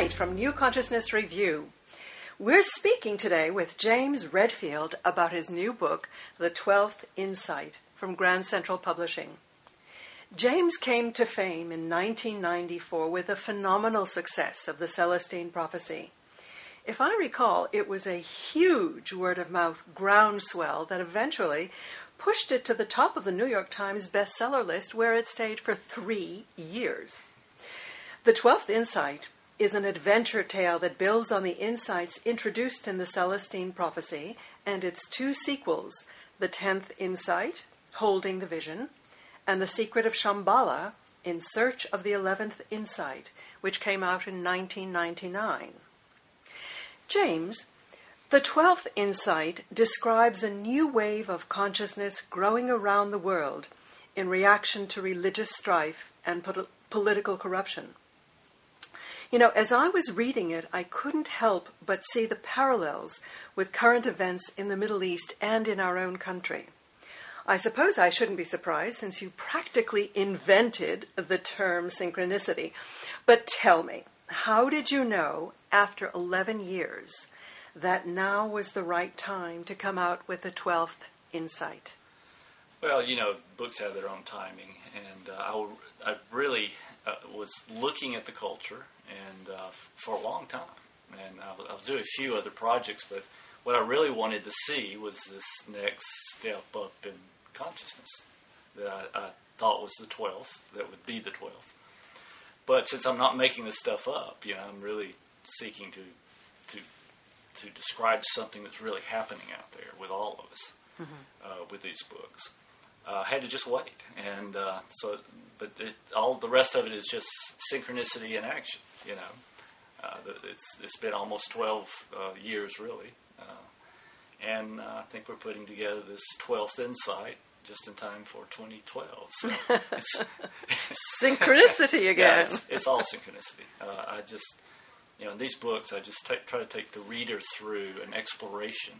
Knight from New Consciousness Review. We're speaking today with James Redfield about his new book, The Twelfth Insight, from Grand Central Publishing. James came to fame in 1994 with the phenomenal success of the Celestine Prophecy. If I recall, it was a huge word of mouth groundswell that eventually pushed it to the top of the New York Times bestseller list, where it stayed for three years. The Twelfth Insight is an adventure tale that builds on the insights introduced in the Celestine Prophecy and its two sequels, The Tenth Insight, Holding the Vision, and The Secret of Shambhala, In Search of the Eleventh Insight, which came out in 1999. James, the Twelfth Insight describes a new wave of consciousness growing around the world in reaction to religious strife and po- political corruption. You know, as I was reading it, I couldn't help but see the parallels with current events in the Middle East and in our own country. I suppose I shouldn't be surprised since you practically invented the term synchronicity. But tell me, how did you know after 11 years that now was the right time to come out with the 12th insight? Well, you know, books have their own timing, and uh, I, I really uh, was looking at the culture and uh, for a long time. And I was, I was doing a few other projects, but what I really wanted to see was this next step up in consciousness that I, I thought was the 12th, that would be the 12th. But since I'm not making this stuff up, you know, I'm really seeking to to to describe something that's really happening out there with all of us mm-hmm. uh, with these books. Uh, I had to just wait, and uh, so, but it, all the rest of it is just synchronicity in action. You know, uh, it's it's been almost twelve uh, years really, uh, and I think we're putting together this twelfth insight just in time for 2012. So it's synchronicity again. yeah, it's, it's, all synchronicity. I just you know, in these books, I just try to take the reader through an exploration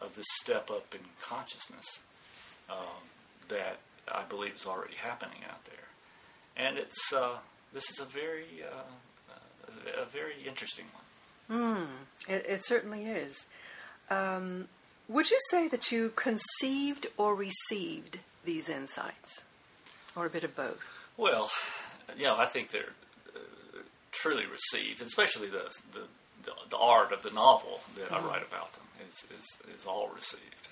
of this step up in consciousness um, that I believe is already happening out there, and it's uh, this is a very uh, a very interesting one. Mm, it, it, certainly is. Um, would you say that you conceived or received these insights, or a bit of both? Well, you know, I think they're truly received, especially the, the, the, art of the novel that mm-hmm. I write about them is, is, is all received.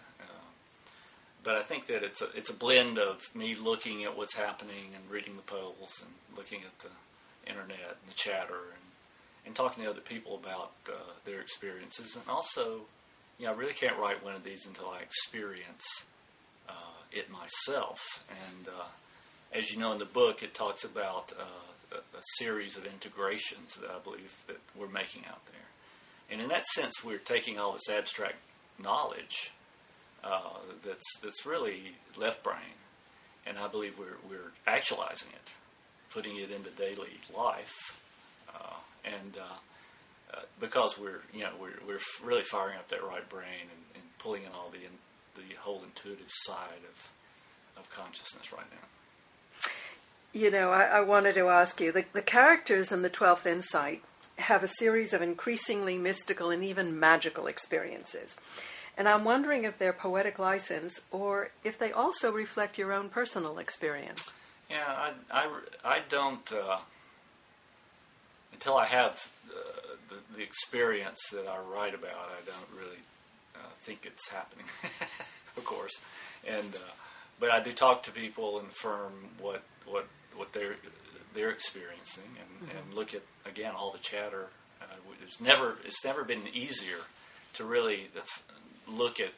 But I think that it's a, it's a blend of me looking at what's happening and reading the polls and looking at the internet and the chatter and, and talking to other people about uh, their experiences. And also, you know, I really can't write one of these until I experience uh, it myself. And uh, as you know in the book, it talks about uh, a, series of integrations that I believe that we're making out there. And in that sense, we're taking all this abstract knowledge uh, that's that's really left brain, and I believe we're we're actualizing it, putting it into daily life, uh, and uh, uh because we're you know we're we're really firing up that right brain and, and pulling in all the in, the whole intuitive side of of consciousness right now. You know, I, I wanted to ask you the, the characters in the 12th Insight have a series of increasingly mystical and even magical experiences. And I'm wondering if they're poetic license or if they also reflect your own personal experience. Yeah, I, I, I don't, uh, until I have uh, the, the experience that I write about, I don't really uh, think it's happening, of course. And, uh, but I do talk to people and affirm what, what what they're they're experiencing and, mm-hmm. and look at again all the chatter. Uh, it's never it's never been easier to really look at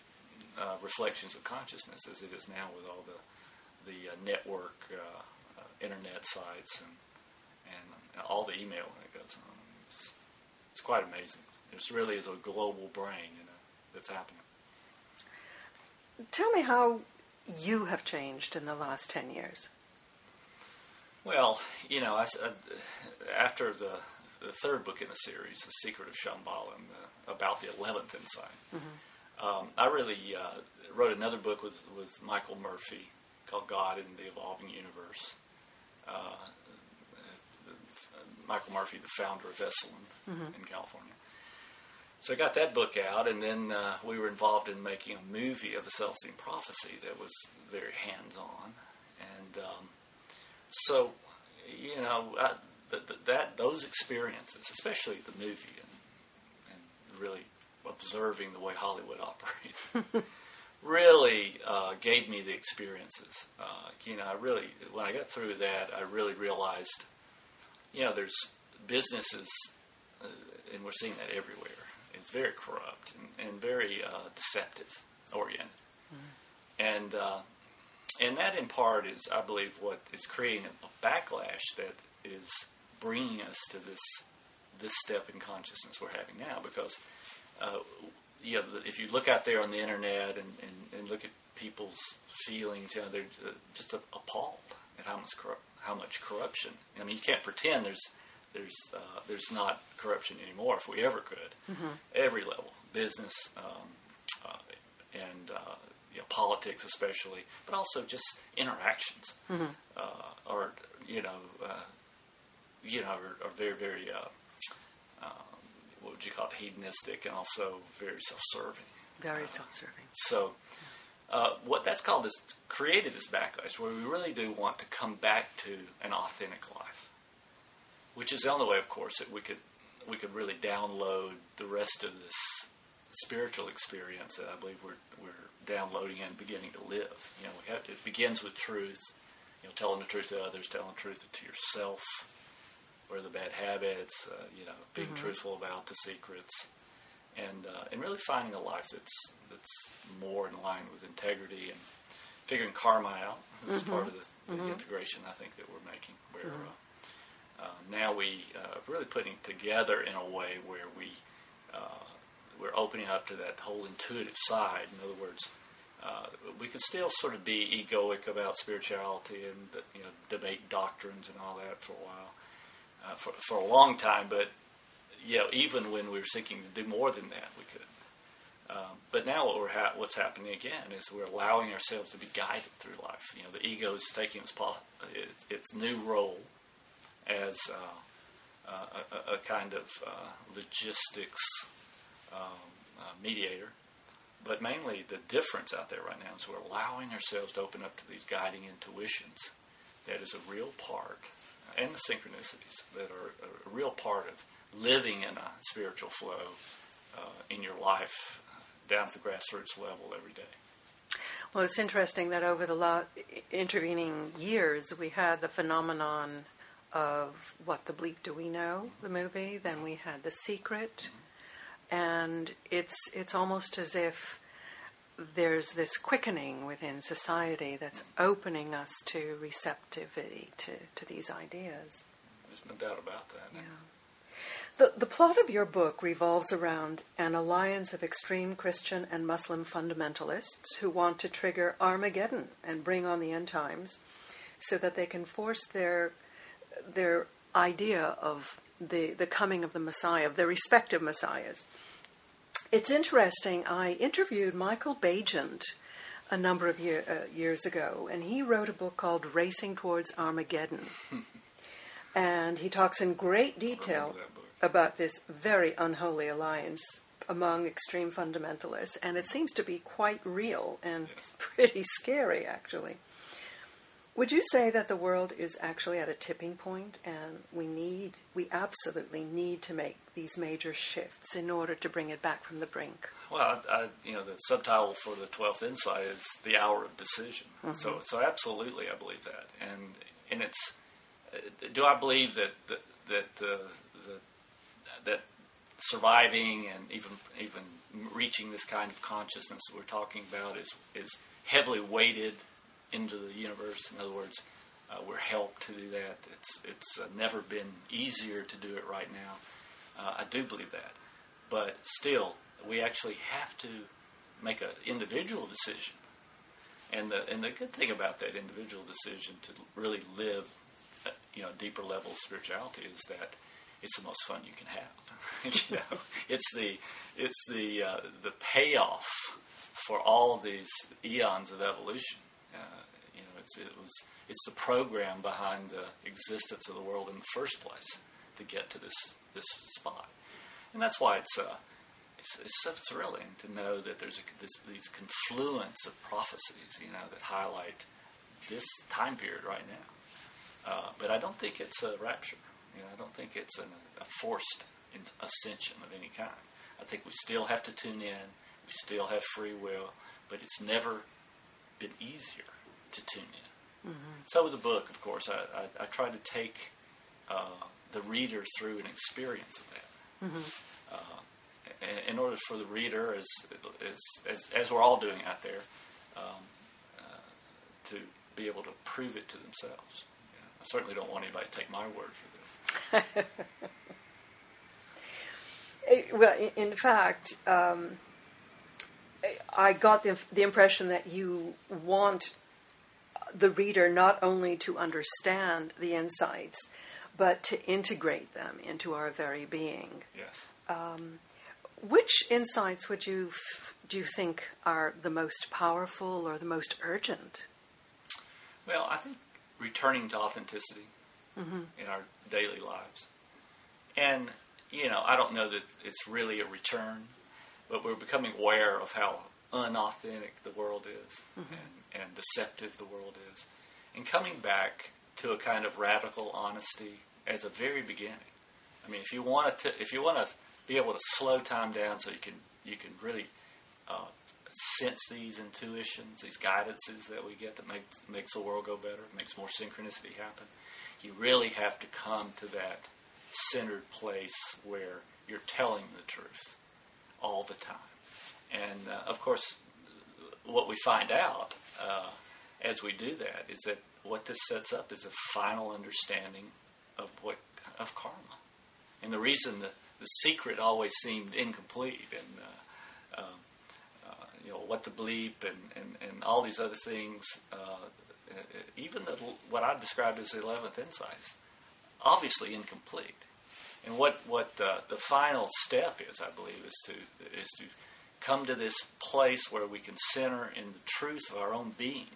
uh, reflections of consciousness as it is now with all the the uh, network uh, uh, internet sites and and all the email that goes on. It's, it's quite amazing. It really is a global brain, you know, that's happening. Tell me how you have changed in the last ten years. Well, you know, I, uh, after the, the third book in the series, The Secret of Shambhala, uh, about the 11th insight, mm-hmm. um, I really uh, wrote another book with, with Michael Murphy called God in the Evolving Universe. Uh, Michael Murphy, the founder of Esalen in California. So I got that book out, and then uh, we were involved in making a movie of the Celestine Prophecy that was very hands-on, and um, so you know I, th- th- that those experiences, especially the movie, and, and really observing the way Hollywood operates, really uh, gave me the experiences. Uh, you know, I really when I got through that, I really realized, you know, there's businesses, uh, and we're seeing that everywhere. It's very corrupt and, and very uh, deceptive oriented, and uh, and that in part is, I believe, what is creating a backlash that is bringing us to this this step in consciousness we're having now. Because uh, you know, if you look out there on the internet and, and, and look at people's feelings, you know, they're uh, just appalled at how much corru- how much corruption. I mean, you can't pretend there's there's uh, there's not corruption anymore. If we ever could, every level, business um, uh, and uh, you know, politics especially, but also just interactions uh, are you know uh, you know are, are very very uh, um, what would you call it hedonistic and also very self-serving. Very self-serving. So, uh, what that's called is created this backlash where we really do want to come back to an authentic life, which is the only way, of course, that we could we could really download the rest of this spiritual experience that I believe we're we're downloading and beginning to live. You know, we have, it begins with truth. You know, telling the truth to others, telling the truth to yourself. Where are the bad habits? Uh, you know, being truthful about the secrets and uh, and really finding a life that's that's more in line with integrity and figuring karma out. This is part of the, the integration I think that we're making, where uh, uh, now we uh, really putting it together in a way where we uh, we're opening up to that whole intuitive side. In other words. Uh, we can still sort of be egoic about spirituality and you know debate doctrines and all that for a while, uh, for, for a long time. But you know, even when we were seeking to do more than that, we could. Um, but now what ha- what's happening again is we're allowing ourselves to be guided through life. You know, the ego is taking its, po- its, its new role as uh, uh, a, a kind of uh, logistics um, uh, mediator. But mainly, the difference out there right now is we're allowing ourselves to open up to these guiding intuitions. That is a real part, and the synchronicities that are a real part of living in a spiritual flow uh, in your life down at the grassroots level every day. Well, it's interesting that over the la- intervening years, we had the phenomenon of what the bleep do we know the movie. Then we had the secret, and it's it's almost as if there's this quickening within society that's opening us to receptivity to, to these ideas. There's no doubt about that. Yeah. The, the plot of your book revolves around an alliance of extreme Christian and Muslim fundamentalists who want to trigger Armageddon and bring on the end times so that they can force their, their idea of the, the coming of the Messiah, of their respective Messiahs. It's interesting. I interviewed Michael Baigent a number of year, uh, years ago, and he wrote a book called Racing Towards Armageddon. and he talks in great detail about this very unholy alliance among extreme fundamentalists, and it seems to be quite real and Yes. pretty scary, actually. Would you say that the world is actually at a tipping point, and we need, we absolutely need to make these major shifts in order to bring it back from the brink? Well, I, I, you know, the subtitle for the twelfth insight is the hour of decision. So, so absolutely, I believe that, and and it's. uh, Do I believe that that that the, the that surviving and even even reaching this kind of consciousness that we're talking about is is heavily weighted into the universe. In other words, uh, we're helped to do that. It's it's uh, never been easier to do it right now. Uh, I do believe that, but still, we actually have to make an individual decision. And the and the good thing about that individual decision to really live, uh, you know, deeper level of spirituality is that it's the most fun you can have. you know, it's the it's the uh, the payoff for all these eons of evolution. Uh, you know, it's it was it's the program behind the existence of the world in the first place to get to this this spot, and that's why it's uh, it's, it's so thrilling to know that there's a, this, these confluence of prophecies, you know, that highlight this time period right now. Uh, but I don't think it's a rapture. You know, I don't think it's an, a forced ascension of any kind. I think we still have to tune in. We still have free will, but it's never been easier to tune in. Mm-hmm. So with the book, of course, I, I, I try to take uh, the reader through an experience of that. Mm-hmm. Uh, in order for the reader, as, as, as, as, we're all doing out there, um, uh, to be able to prove it to themselves. I certainly don't want anybody to take my word for this. Well, in fact, um, I got the, the impression that you want the reader not only to understand the insights, but to integrate them into our very being. Yes. Um, which insights would you f- do you think are the most powerful or the most urgent? Well, I think returning to authenticity mm-hmm. in our daily lives, and you know, I don't know that it's really a return, but we're becoming aware of how unauthentic the world is mm-hmm. and, and deceptive the world is, and coming back to a kind of radical honesty as a very beginning. I mean, if you want to, if you want to be able to slow time down so you can you can really uh, sense these intuitions, these guidances that we get that makes makes the world go better, makes more synchronicity happen. You really have to come to that centered place where you're telling the truth all the time. And uh, of course, what we find out uh, as we do that is that what this sets up is a final understanding of what of karma. And the reason that the secret always seemed incomplete and uh, um, uh, you know what to believe and, and, and all these other things, uh, even the, what I described as the eleventh insights, obviously incomplete. And what what uh, the final step is, I believe, is to is to come to this place where we can center in the truth of our own being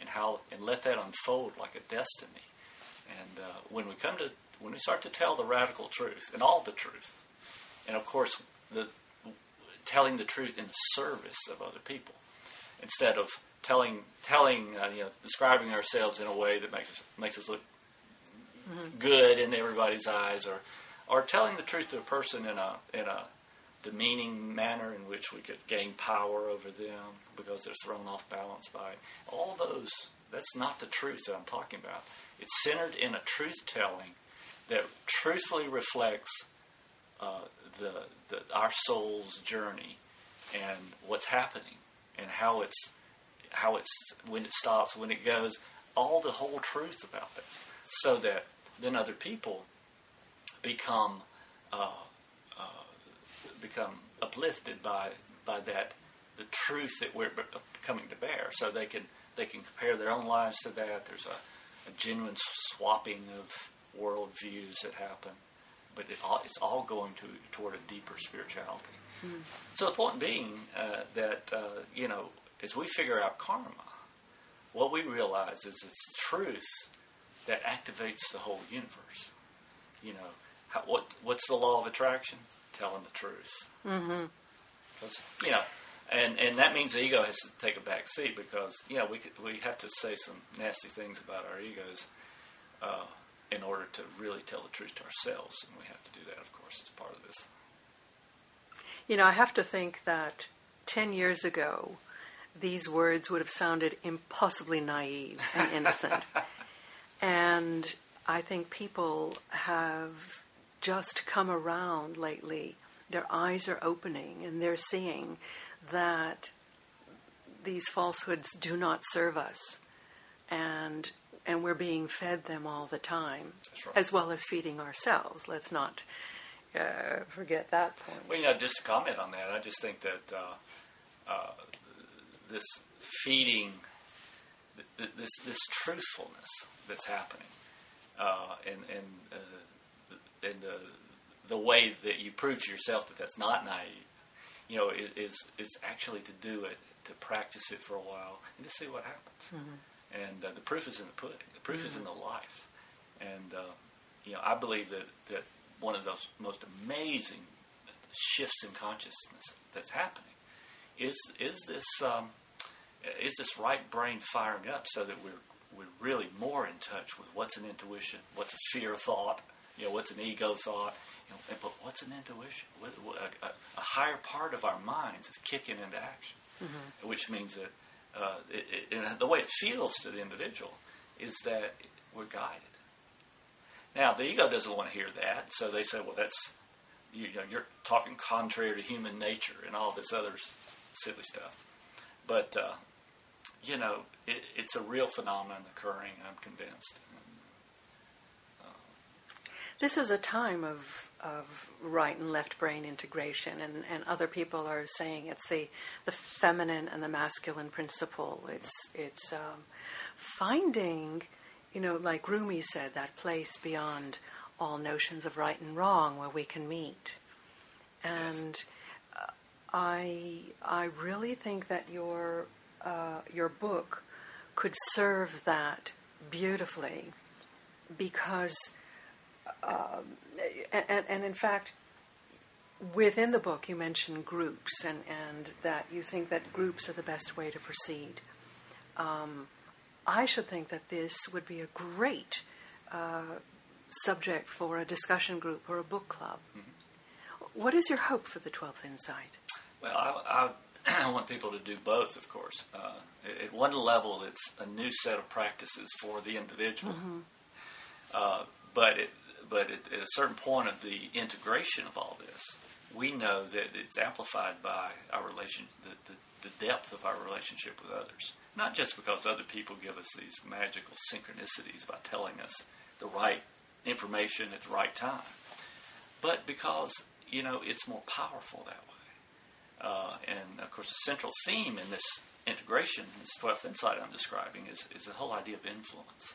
and how and let that unfold like a destiny. And uh, when we come to when we start to tell the radical truth and all the truth, and of course the telling the truth in the service of other people, instead of telling telling uh, you know describing ourselves in a way that makes us makes us look mm-hmm. good in everybody's eyes or or telling the truth to a person in a in a demeaning manner in which we could gain power over them because they're thrown off balance by it. all those that's not the truth that I'm talking about. It's centered in a truth telling that truthfully reflects uh, the, the our soul's journey and what's happening and how it's how it's when it stops, when it goes, all the whole truth about that, so that then other people become uh, become uplifted by by that the truth that we're coming to bear, so they can they can compare their own lives to that. There's a, a genuine swapping of worldviews that happen, but it all, it's all going to toward a deeper spirituality. Mm. So the point being uh, that uh, you know, as we figure out karma, what we realize is it's truth that activates the whole universe. You know, how, what what's the law of attraction? Telling the truth. Mm-hmm. Because you know, and and that means the ego has to take a back seat because you know we could, we have to say some nasty things about our egos uh, in order to really tell the truth to ourselves, and we have to do that, of course, as part of this. You know, I have to think that ten years ago, these words would have sounded impossibly naive and innocent, and I think people have just come around lately. Their eyes are opening and they're seeing that these falsehoods do not serve us. And and we're being fed them all the time, right. as well as feeding ourselves. Let's not uh, forget that point. Well, you know, just to comment on that, I just think that uh, uh, this feeding, this this truthfulness that's happening, uh, and and uh, and the the way that you prove to yourself that that's not naive, you know, is is actually to do it, to practice it for a while, and to see what happens. Mm-hmm. And uh, the proof is in the pudding. The proof mm-hmm. is in mm-hmm. the life. And uh, you know, I believe that that one of those most amazing shifts in consciousness that's happening is is this um, is this right brain firing up so that we're we're really more in touch with what's an intuition, what's a fear thought, you know, what's an ego thought, you know, but what's an intuition? A, a, a, higher part of our minds is kicking into action, mm-hmm. which means that uh, it, it, the way it feels to the individual is that we're guided. Now, the ego doesn't want to hear that, so they say, well, that's, you, know, you're talking contrary to human nature and all this other silly stuff. But, uh, you know, it, it's a real phenomenon occurring, I'm convinced. This is a time of, of right and left brain integration, and, and other people are saying it's the, the feminine and the masculine principle. It's, it's um, finding you know, like Rumi said, that place beyond all notions of right and wrong where we can meet. And yes. uh, I, I really think that your, uh, your book could serve that beautifully because, um, and, and in fact, within the book you mention groups and, and that you think that groups are the best way to proceed. Um, I should think that this would be a great uh, subject for a discussion group or a book club. Mm-hmm. What is your hope for the 12th Insight? Well, I, I, I want people to do both, of course. Uh, at one level, it's a new set of practices for the individual. Mm-hmm. Uh, but it, but at, at a certain point of the integration of all this, we know that it's amplified by our relation, the, the, the depth of our relationship with others. Not just because other people give us these magical synchronicities by telling us the right information at the right time, but because, you know, it's more powerful that way. Uh, and of course, the central theme in this integration, this 12th insight I'm describing, is, is the whole idea of influence.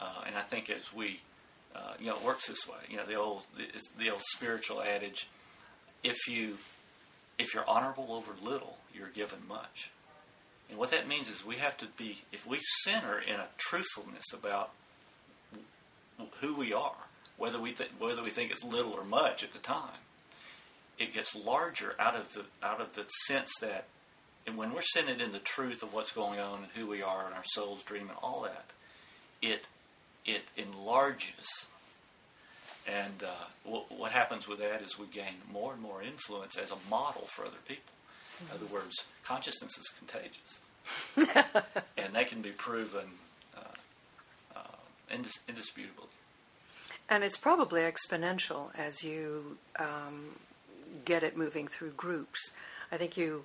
Uh, and I think as we, uh, you know, it works this way. You know, the old the, old spiritual adage: if you if you're honorable over little, you're given much. And what that means is we have to be, if we center in a truthfulness about who we are, whether we, th- whether we think it's little or much at the time, it gets larger out of the, out of the sense that and when we're centered in the truth of what's going on and who we are and our soul's dream and all that, it, it enlarges. And uh, what, what happens with that is we gain more and more influence as a model for other people. In other words, consciousness is contagious, and that can be proven uh, uh, indis- indisputably. And it's probably exponential as you um, get it moving through groups. I think you,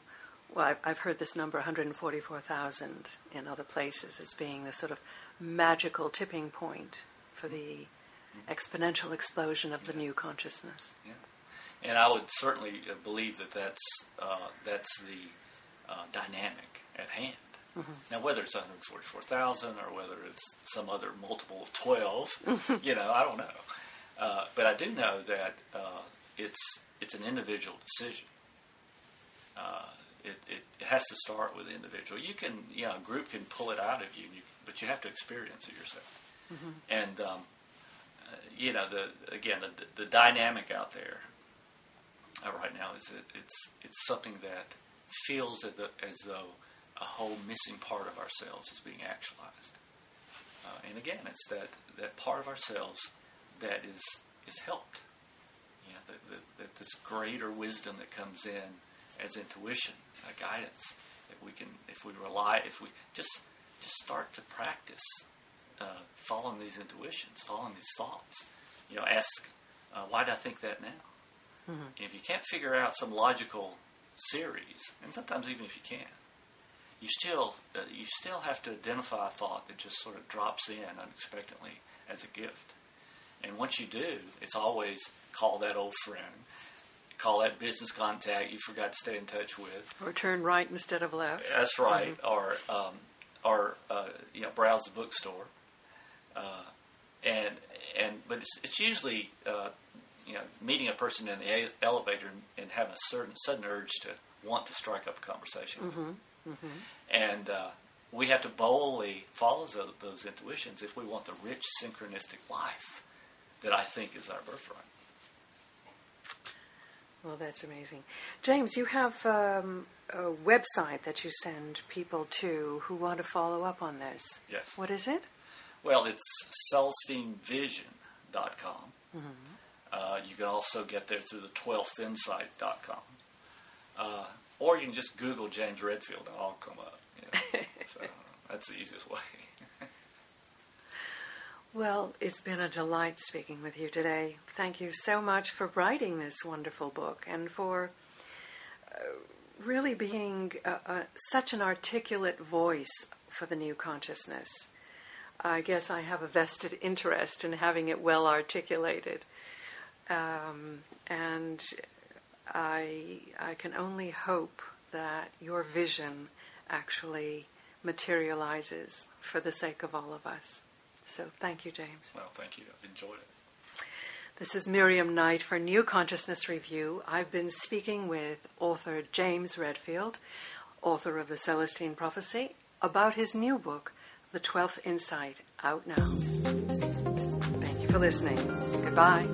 well, I've, I've heard this number 144,000 in other places as being the sort of magical tipping point for the exponential explosion of the new consciousness. Yeah and I would certainly uh, believe that that's uh, that's the uh, dynamic at hand. Mm-hmm. Now, whether it's 144,000 or whether it's some other multiple of 12, you know, I don't know. Uh, but I do know that uh, it's it's an individual decision. Uh, it, it, it, has to start with the individual. You can, you know, a group can pull it out of you, you but you have to experience it yourself. Mm-hmm. And um, you know, the again, the, the dynamic out there uh, right now is that it's it's something that feels as, the, as though a whole missing part of ourselves is being actualized. Uh, and again, it's that, that part of ourselves that is is helped. You know, that, that, that this greater wisdom that comes in as intuition, uh, guidance, that we can, if we rely, if we just just start to practice uh, following these intuitions, following these thoughts. You know, ask, uh, why do I think that now? Mm-hmm. If you can't figure out some logical series, and sometimes even if you can, you still uh, you still have to identify a thought that just sort of drops in unexpectedly as a gift. And once you do, it's always call that old friend, call that business contact you forgot to stay in touch with, or turn right instead of left. That's right. Mm-hmm. Or um, or uh, you know browse the bookstore. Uh, and and but it's, it's usually uh, you know, meeting a person in the a- elevator and, and, having a certain sudden urge to want to strike up a conversation. Mm-hmm. Mm-hmm. And uh, we have to boldly follow those, those intuitions if we want the rich synchronistic life that I think is our birthright. Well, that's amazing. James, you have um, a website that you send people to who want to follow up on this. Yes. What is it? Well, it's celestinevision.com. Mm-hmm. Uh, you can also get there through the 12thinsight.com. Uh, or you can just Google James Redfield and I'll come up. You know? so that's the easiest way. Well, it's been a delight speaking with you today. Thank you so much for writing this wonderful book and for uh, really being such an articulate voice for the new consciousness. I guess I have a vested interest in having it well articulated. Um, and I, I can only hope that your vision actually materializes for the sake of all of us. So thank you, James. Well, thank you. I've enjoyed it. This is Miriam Knight for New Consciousness Review. I've been speaking with author James Redfield, author of The Celestine Prophecy, about his new book, The Twelfth Insight, out now. Thank you for listening. Goodbye.